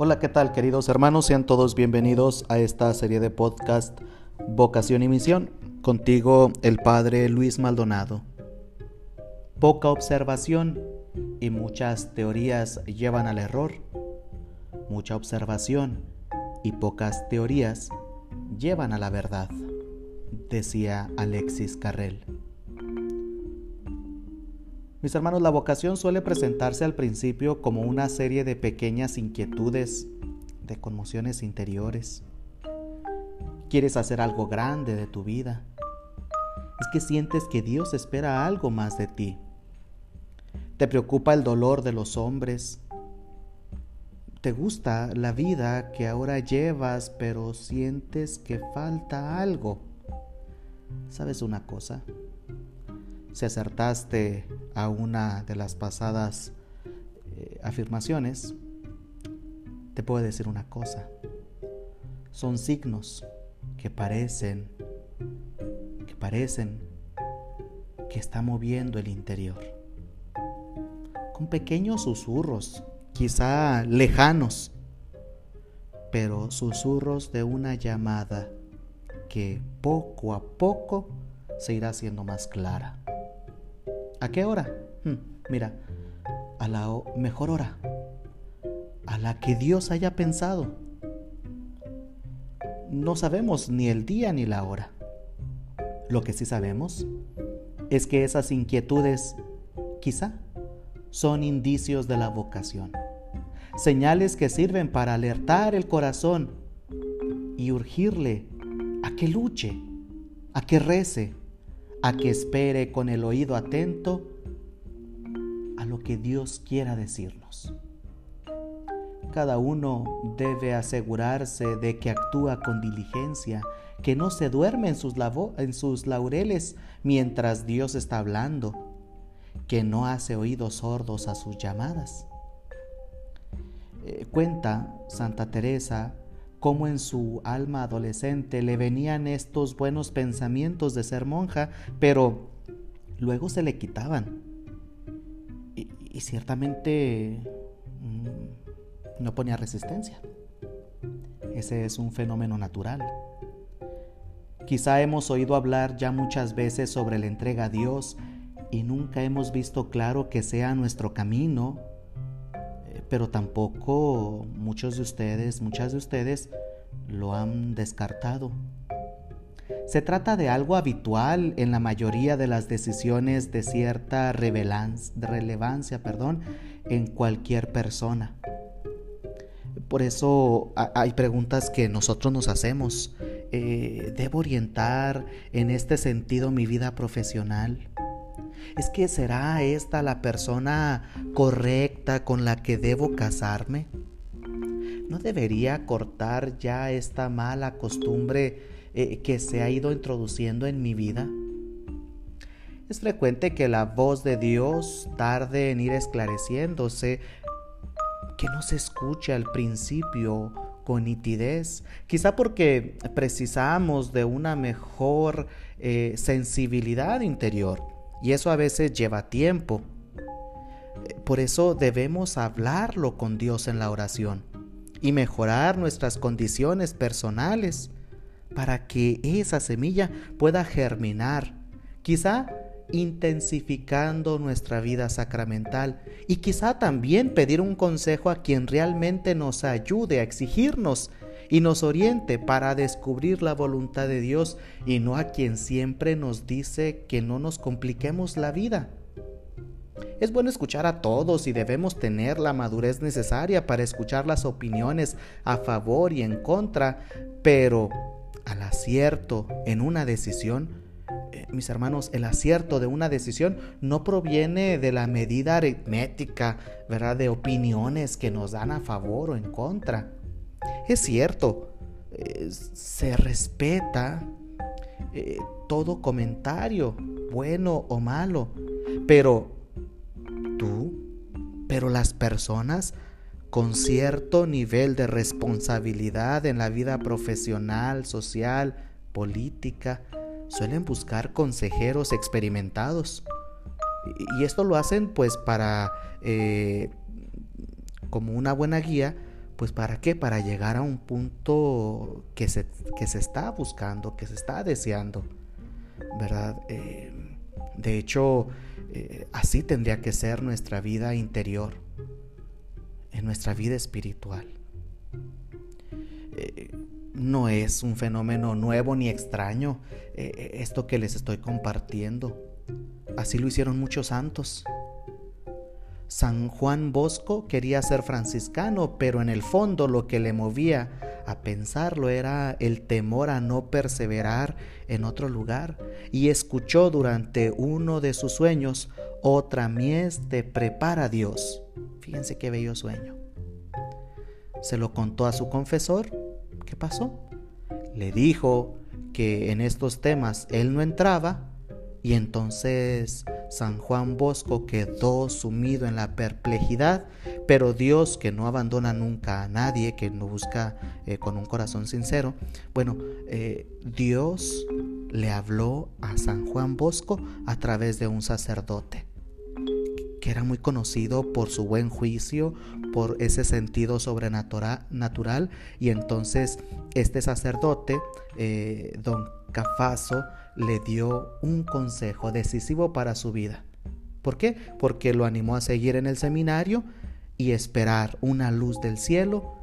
Hola, ¿qué tal queridos hermanos? Sean todos bienvenidos a esta serie de podcast Vocación y Misión. Contigo el Padre Luis Maldonado. Poca observación y muchas teorías llevan al error. Mucha observación y pocas teorías llevan a la verdad, decía Alexis Carrel. Mis hermanos, la vocación suele presentarse al principio como una serie de pequeñas inquietudes, de conmociones interiores. Quieres hacer algo grande de tu vida. Es que sientes que Dios espera algo más de ti. Te preocupa el dolor de los hombres. Te gusta la vida que ahora llevas, pero sientes que falta algo. ¿Sabes una cosa? Si acertaste a una de las pasadas eh, afirmaciones, te puedo decir una cosa. Son signos que parecen, que parecen que está moviendo el interior. Con pequeños susurros, quizá lejanos, pero susurros de una llamada que poco a poco se irá haciendo más clara. ¿A qué hora? Hmm, mira, a la mejor hora, a la que Dios haya pensado. No sabemos ni el día ni la hora. Lo que sí sabemos es que esas inquietudes quizá son indicios de la vocación, señales que sirven para alertar el corazón y urgirle a que luche, a que rece, a que espere con el oído atento a lo que Dios quiera decirnos. Cada uno debe asegurarse de que actúa con diligencia, que no se duerme en sus, laureles mientras Dios está hablando, que no hace oídos sordos a sus llamadas. Eh, cuenta Santa Teresa cómo en su alma adolescente le venían estos buenos pensamientos de ser monja, pero luego se le quitaban. Y, ciertamente mm, no ponía resistencia. Ese es un fenómeno natural. Quizá hemos oído hablar ya muchas veces sobre la entrega a Dios y nunca hemos visto claro que sea nuestro camino pero tampoco muchos de ustedes, muchas de ustedes lo han descartado. Se trata de algo habitual en la mayoría de las decisiones de cierta relevancia perdón, en cualquier persona. Por eso hay preguntas que nosotros nos hacemos. Eh, ¿Debo orientar en este sentido mi vida profesional? ¿Es que será esta la persona correcta con la que debo casarme? ¿No debería cortar ya esta mala costumbre eh, que se ha ido introduciendo en mi vida? Es frecuente que la voz de Dios tarde en ir esclareciéndose, que no se escuche al principio con nitidez, quizá porque precisamos de una mejor eh, sensibilidad interior. Y eso a veces lleva tiempo. Por eso debemos hablarlo con Dios en la oración y mejorar nuestras condiciones personales para que esa semilla pueda germinar, quizá intensificando nuestra vida sacramental y quizá también pedir un consejo a quien realmente nos ayude a exigirnos y nos oriente para descubrir la voluntad de Dios y no a quien siempre nos dice que no nos compliquemos la vida. Es bueno escuchar a todos y debemos tener la madurez necesaria para escuchar las opiniones a favor y en contra, pero al acierto en una decisión, eh, mis hermanos, el acierto de una decisión no proviene de la medida aritmética, ¿verdad? De opiniones que nos dan a favor o en contra. Es cierto, eh, se respeta eh, todo comentario, bueno o malo, pero tú, pero las personas con cierto nivel de responsabilidad en la vida profesional, social, política, suelen buscar consejeros experimentados. Y esto lo hacen pues para, eh, como una buena guía, Pues para qué? Para llegar a un punto que se, que se está buscando, que se está deseando, ¿verdad? Eh, de hecho, eh, así tendría que ser nuestra vida interior, en nuestra vida espiritual. Eh, no es un fenómeno nuevo ni extraño esto que les estoy compartiendo. Así lo hicieron muchos santos. San Juan Bosco quería ser franciscano, pero en el fondo lo que le movía a pensarlo era el temor a no perseverar en otro lugar, y escuchó durante uno de sus sueños, otra mies te prepara Dios. Fíjense qué bello sueño. Se lo contó a su confesor. ¿Qué pasó? Le dijo que en estos temas él no entraba, y entonces San Juan Bosco quedó sumido en la perplejidad, pero Dios que no abandona nunca a nadie, que no busca eh, con un corazón sincero, bueno, eh, Dios le habló a San Juan Bosco a través de un sacerdote era muy conocido por su buen juicio, por ese sentido sobrenatural, y entonces este sacerdote, eh, don Cafaso, le dio un consejo decisivo para su vida. ¿Por qué? Porque lo animó a seguir en el seminario y esperar una luz del cielo.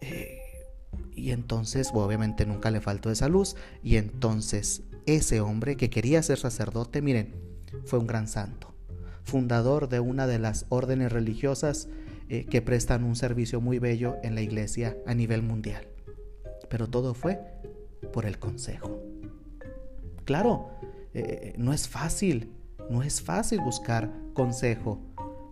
Eh, y entonces, obviamente nunca le faltó esa luz. Y entonces ese hombre que quería ser sacerdote, miren, fue un gran santo, fundador de una de las órdenes religiosas eh, que prestan un servicio muy bello en la iglesia a nivel mundial. Pero todo fue por el consejo. Claro, eh, no es fácil, no es fácil buscar consejo,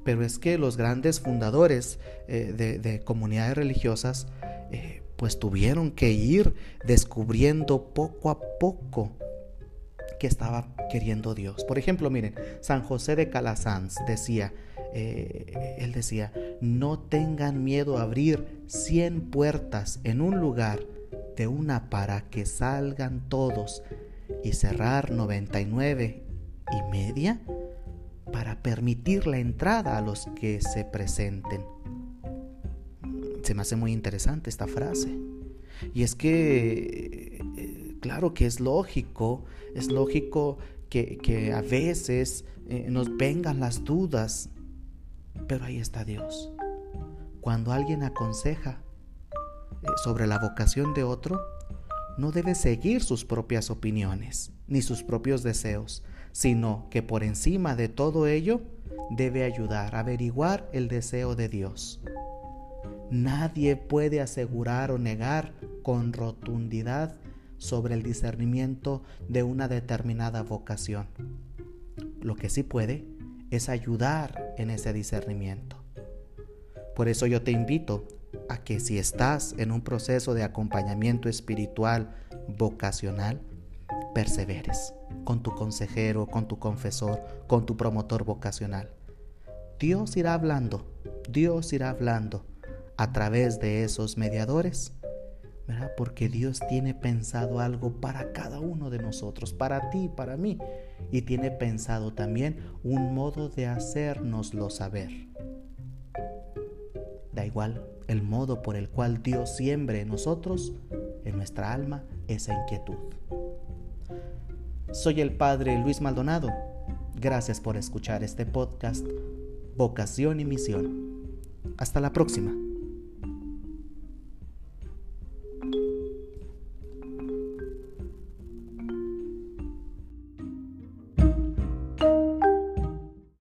pero es que los grandes fundadores eh, de, comunidades religiosas eh, pues tuvieron que ir descubriendo poco a poco que estaba queriendo Dios. Por ejemplo, miren, San José de Calasanz decía, él decía, no tengan miedo a abrir 100 puertas en un lugar de una para que salgan todos y cerrar 99 y media para permitir la entrada a los que se presenten. Se me hace muy interesante esta frase. Y es que, eh, claro que es lógico, es lógico que, a veces eh, nos vengan las dudas, pero ahí está Dios. Cuando alguien aconseja eh, sobre la vocación de otro, no debe seguir sus propias opiniones ni sus propios deseos, sino que por encima de todo ello debe ayudar a averiguar el deseo de Dios. Nadie puede asegurar o negar con rotundidad sobre el discernimiento de una determinada vocación. Lo que sí puede es ayudar en ese discernimiento. Por eso yo te invito a que si estás en un proceso de acompañamiento espiritual vocacional, perseveres con tu consejero, con tu confesor, con tu promotor vocacional. Dios irá hablando, Dios irá hablando a través de esos mediadores, Porque Dios tiene pensado algo para cada uno de nosotros, para ti, para mí, y tiene pensado también un modo de hacérnoslo saber. Da igual el modo por el cual Dios siembre en nosotros, en nuestra alma, esa inquietud. Soy el Padre Luis Maldonado. Gracias por escuchar este podcast, Vocación y Misión. Hasta la próxima.